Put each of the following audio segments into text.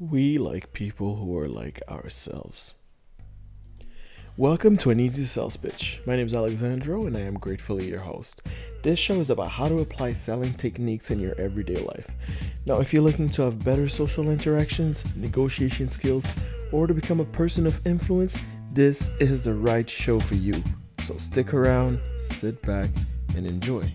We like people who are like ourselves. Welcome to an easy sales pitch. My name is Alexandro and I am gratefully your host. This show is about how to apply selling techniques in your everyday life. Now, if you're looking to have better social interactions, negotiation skills, or to become a person of influence, this is the right show for you. So stick around, sit back, and enjoy.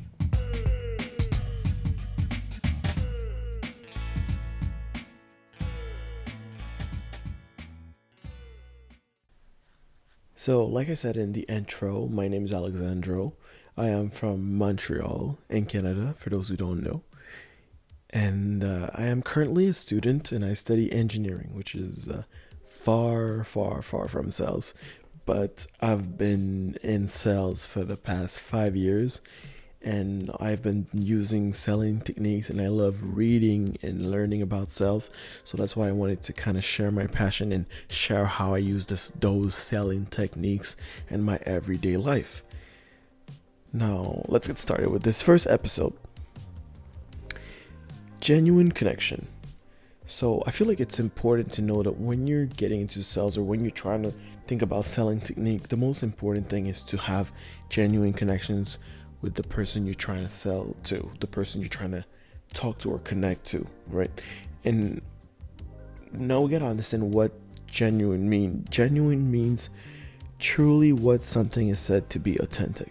So, like I said in the intro, my name is Alexandro. I am from Montreal in Canada, for those who don't know. And uh, I am currently a student and I study engineering, which is uh, far, far, far from sales. But I've been in sales for the past five years and I've been using selling techniques and I love reading and learning about sales. So that's why I wanted to kind of share my passion and share how I use this those selling techniques in my everyday life. Now, let's get started with this first episode. Genuine connection. So, I feel like it's important to know that when you're getting into sales or when you're trying to think about selling technique, the most important thing is to have genuine connections with the person you're trying to sell to, the person you're trying to talk to or connect to, right? And now we gotta understand what genuine mean. Genuine means truly what something is said to be authentic.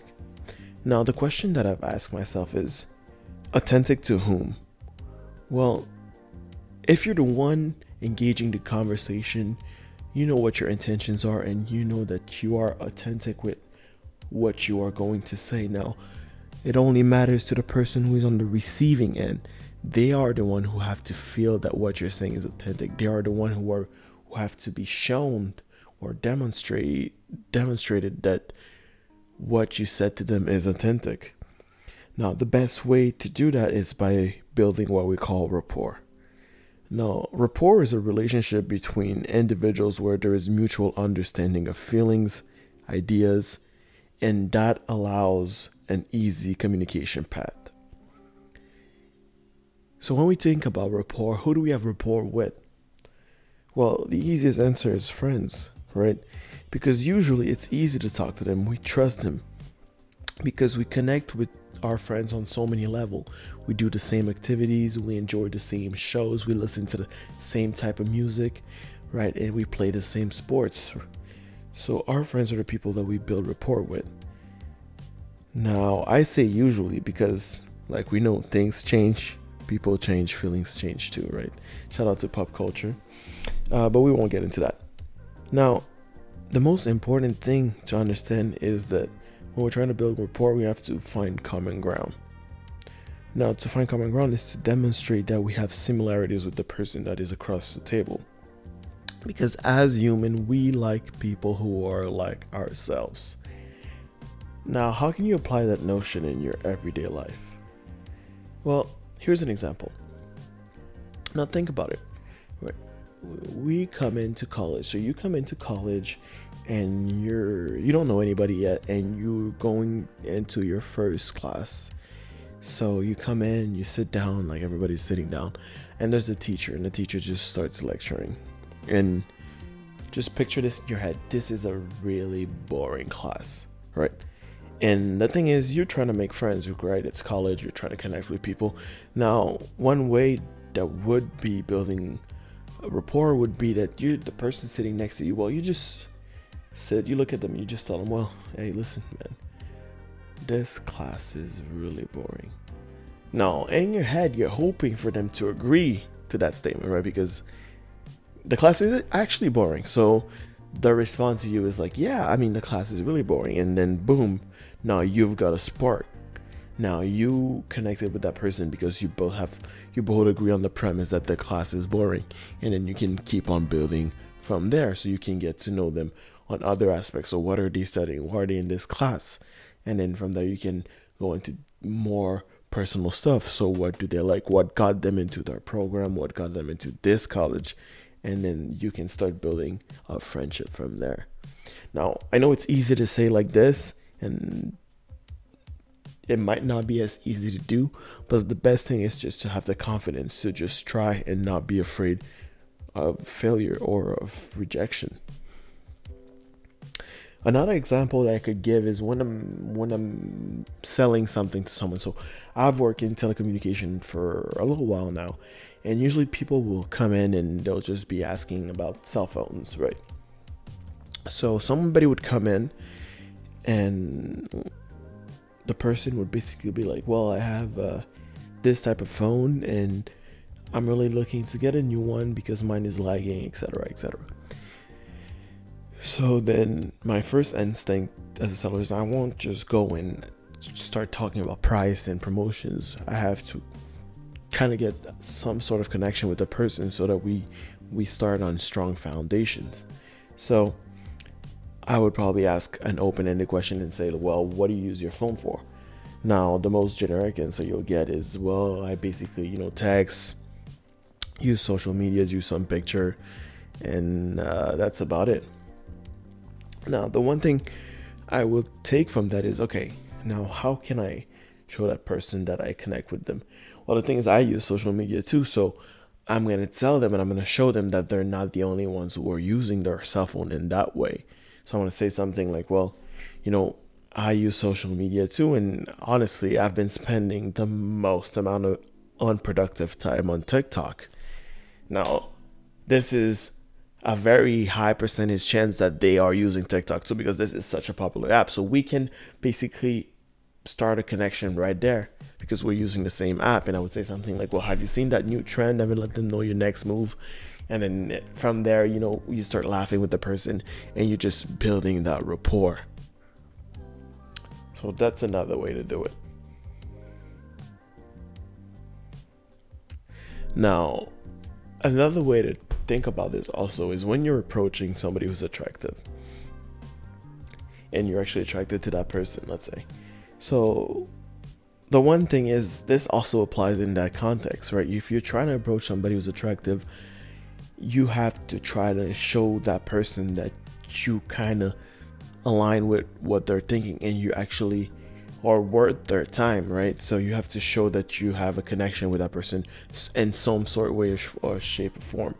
Now the question that I've asked myself is authentic to whom? Well, if you're the one engaging the conversation, you know what your intentions are and you know that you are authentic with what you are going to say. Now, it only matters to the person who is on the receiving end. They are the one who have to feel that what you're saying is authentic. They are the one who are who have to be shown or demonstrate demonstrated that what you said to them is authentic. Now, the best way to do that is by building what we call rapport. Now, rapport is a relationship between individuals where there is mutual understanding of feelings, ideas, and that allows an easy communication path. So, when we think about rapport, who do we have rapport with? Well, the easiest answer is friends, right? Because usually it's easy to talk to them. We trust them because we connect with our friends on so many level. We do the same activities, we enjoy the same shows, we listen to the same type of music, right? And we play the same sports. So our friends are the people that we build rapport with. Now, I say usually because, like we know, things change, people change, feelings change too, right? Shout out to pop culture. Uh, but we won't get into that. Now, the most important thing to understand is that when we're trying to build rapport, we have to find common ground. Now, to find common ground is to demonstrate that we have similarities with the person that is across the table. Because as human, we like people who are like ourselves. Now, how can you apply that notion in your everyday life? Well, here's an example. Now, think about it. We come into college, so you come into college and you're you don't know anybody yet and you're going into your first class so you come in you sit down like everybody's sitting down and there's the teacher and the teacher just starts lecturing and just picture this in your head this is a really boring class right and the thing is, you're trying to make friends, right? It's college, you're trying to connect with people. Now, one way that would be building rapport would be that you, the person sitting next to you, well, you just sit, you look at them, you just tell them, well, hey, listen, man, this class is really boring. Now, in your head, you're hoping for them to agree to that statement, right? Because the class is actually boring. So the response to you is like, yeah, I mean, the class is really boring. And then boom, now you've got a spark. Now you connected with that person because you both have you both agree on the premise that the class is boring, and then you can keep on building from there, so you can get to know them on other aspects. So what are they studying? Why are they in this class? And then from there you can go into more personal stuff. So what do they like? What got them into their program? What got them into this college? And then you can start building a friendship from there. Now I know it's easy to say like this, and it might not be as easy to do but the best thing is just to have the confidence to just try and not be afraid of failure or of rejection. Another example that I could give is when I'm when I'm selling something to someone. So I've worked in telecommunication for a little while now, and usually people will come in and they'll just be asking about cell phones, right? So somebody would come in and the person would basically be like, "Well, I have uh, this type of phone and I'm really looking to get a new one because mine is lagging, etc., etc." So then my first instinct as a seller is I won't just go and start talking about price and promotions. I have to kind of get some sort of connection with the person so that we we start on strong foundations. So I would probably ask an open-ended question and say, "Well, what do you use your phone for?" Now, the most generic answer you'll get is, "Well, I basically, you know, text, use social media, use some picture, and uh, that's about it." Now, the one thing I will take from that is, okay, now how can I show that person that I connect with them? Well, the thing is, I use social media too, so I'm going to tell them and I'm going to show them that they're not the only ones who are using their cell phone in that way. So I want to say something like, well, you know, I use social media too, and honestly, I've been spending the most amount of unproductive time on TikTok. Now, this is a very high percentage chance that they are using TikTok too because this is such a popular app. So we can basically start a connection right there because we're using the same app. And I would say something like, Well, have you seen that new trend? And let them know your next move. And then from there, you know, you start laughing with the person and you're just building that rapport. So that's another way to do it. Now, another way to think about this also is when you're approaching somebody who's attractive and you're actually attracted to that person, let's say. So, the one thing is, this also applies in that context, right? If you're trying to approach somebody who's attractive, you have to try to show that person that you kind of align with what they're thinking and you actually are worth their time, right? So you have to show that you have a connection with that person in some sort of way or shape or form.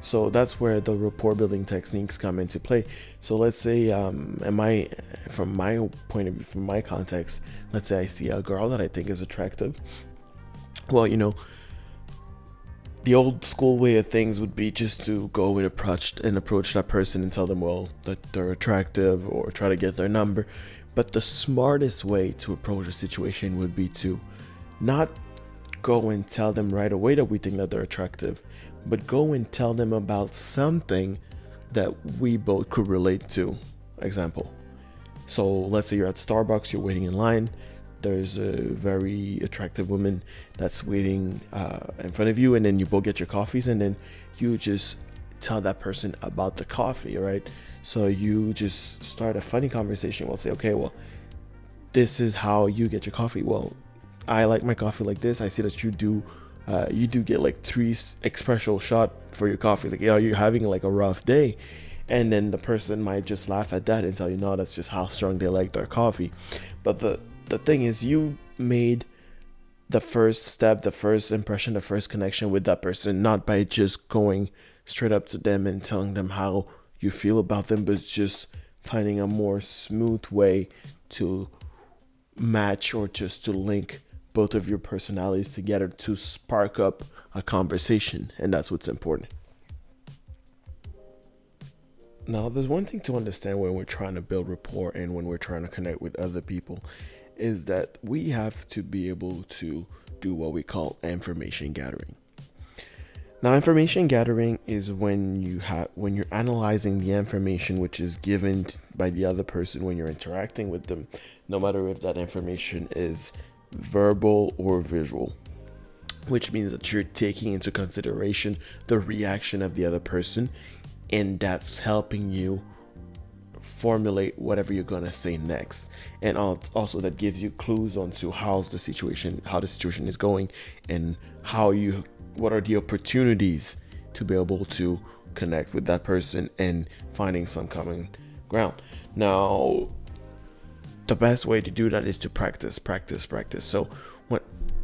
So that's where the rapport building techniques come into play. So let's say, um, am I, from my point of view, from my context, let's say I see a girl that I think is attractive. Well, you know, the old school way of things would be just to go and approach and approach that person and tell them, well, that they're attractive or try to get their number. But the smartest way to approach a situation would be to not go and tell them right away that we think that they're attractive but go and tell them about something that we both could relate to. Example. So let's say you're at Starbucks, you're waiting in line. There's a very attractive woman that's waiting uh, in front of you, and then you both get your coffees, and then you just tell that person about the coffee, right? So you just start a funny conversation. We'll say, okay, well, this is how you get your coffee. Well, I like my coffee like this. I see that you do uh, you do get like three espresso shot for your coffee. Like, yeah, you're having like a rough day, and then the person might just laugh at that and tell you, no, that's just how strong they like their coffee. But the the thing is, you made the first step, the first impression, the first connection with that person, not by just going straight up to them and telling them how you feel about them, but just finding a more smooth way to match or just to link both of your personalities together to spark up a conversation, and that's what's important. Now, there's one thing to understand when we're trying to build rapport and when we're trying to connect with other people is that we have to be able to do what we call information gathering. Now, information gathering is when you have when you're analyzing the information which is given by the other person when you're interacting with them, no matter if that information is verbal or visual, which means that you're taking into consideration the reaction of the other person, and that's helping you formulate whatever you're gonna say next and also that gives you clues onto how's the situation how the situation is going and how you what are the opportunities to be able to connect with that person and finding some common ground now the best way to do that is to practice, practice, practice. So,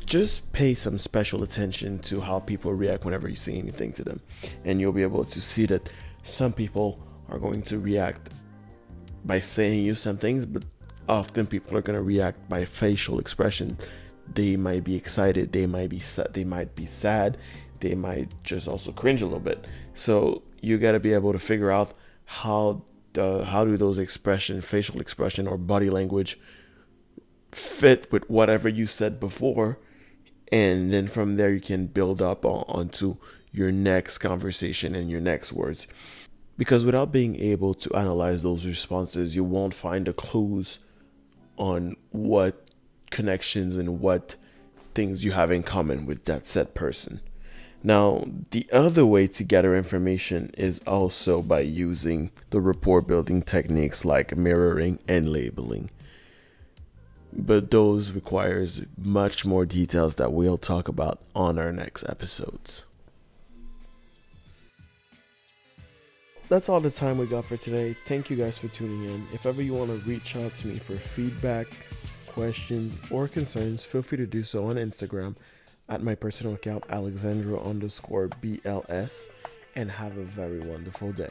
just pay some special attention to how people react whenever you say anything to them. And you'll be able to see that some people are going to react by saying you some things, but often people are to react by facial expression. They might be excited, they might be sad, they might be sad, they might just also cringe a little bit. So you got to be able to figure out how uh, how do those expression, facial expression or body language fit with whatever you said before and then from there you can build up on, onto your next conversation and your next words because without being able to analyze those responses you won't find the clues on what connections and what things you have in common with that said person now the other way to gather information is also by using the rapport building techniques like mirroring and labeling but those requires much more details that we'll talk about on our next episodes. That's all the time we got for today. Thank you guys for tuning in. If ever you want to reach out to me for feedback, questions, or concerns, feel free to do so on Instagram at my personal account, Alexandro underscore BLS, and have a very wonderful day.